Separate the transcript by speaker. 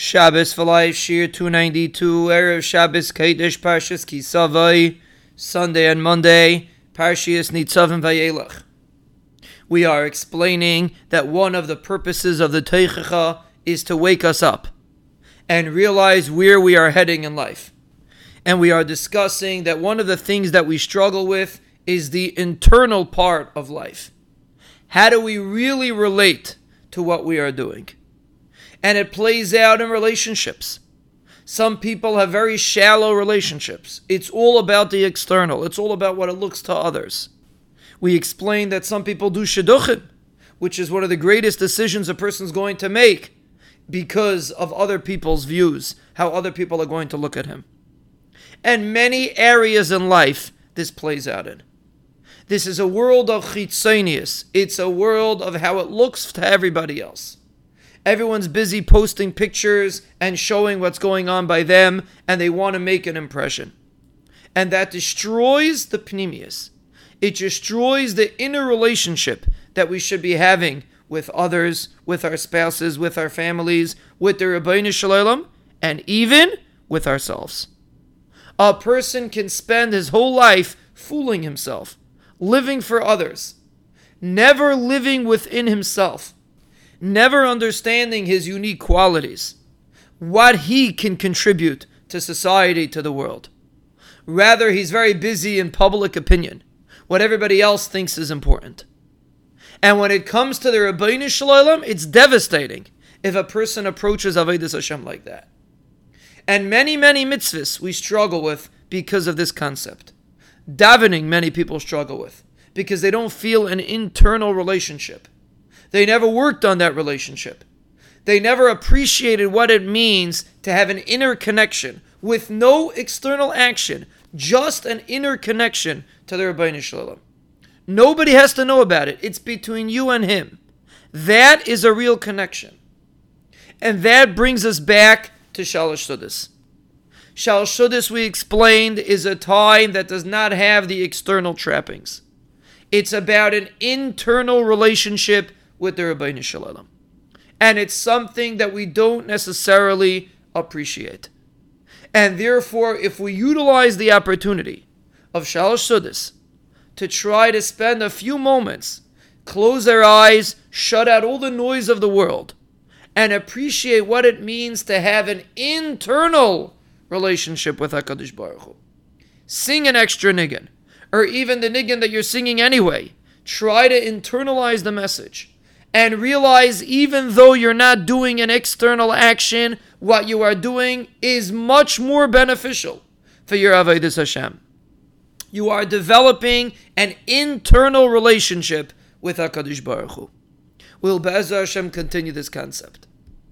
Speaker 1: Shabbos for Life, Shiur 292, Erev Shabbos, Kodesh, Parshas Ki Savo, Sunday and Monday, Parshias Nitzavim Vayelach. We are explaining that one of the purposes of the Tochacha is to wake us up and realize where we are heading in life. And we are discussing that one of the things that we struggle with is the internal part of life. How do we really relate to what we are doing? And it plays out in relationships. Some people have very shallow relationships. It's all about the external, it's all about what it looks to others. We explained that some people do shidduchim, which is one of the greatest decisions a person's going to make because of other people's views, how other people are going to look at him. And many areas in life this plays out in. This is a world of chitzonius. It's a world of how it looks to everybody else. Everyone's busy posting pictures and showing what's going on by them, and they want to make an impression. And that destroys the pnimius. It destroys the inner relationship that we should be having with others, with our spouses, with our families, with the Ribbono Shel Olam, and even with ourselves. A person can spend his whole life fooling himself, living for others, never living within himself never understanding his unique qualities, what he can contribute to society, to the world. Rather, he's very busy in public opinion, what everybody else thinks is important. And when it comes to the Ribbono Shel Olam, it's devastating if a person approaches Avodah Hashem like that. And many, many mitzvahs we struggle with because of this concept. Davening, many people struggle with because they don't feel an internal relationship. They never worked on that relationship. They never appreciated what it means to have an inner connection with no external action, just an inner connection to the Ribbono Shel Olam. Nobody has to know about it. It's between you and him. That is a real connection. And that brings us back to Shalosh Sudis. Shalosh Sudis, we explained, is a time that does not have the external trappings. It's about an internal relationship with the Ribbono Shel Olam. And it's something that we don't necessarily appreciate. And therefore, if we utilize the opportunity of Shalosh Sudis to try to spend a few moments, close our eyes, shut out all the noise of the world, and appreciate what it means to have an internal relationship with HaKadosh Baruch Hu. Sing an extra niggin, or even the niggin that you're singing anyway. Try to internalize the message and realize even though you're not doing an external action, what you are doing is much more beneficial for your Avodah Hashem. You are developing an internal relationship with HaKadosh Baruch Hu. Will Be'ezah Hashem continue this concept?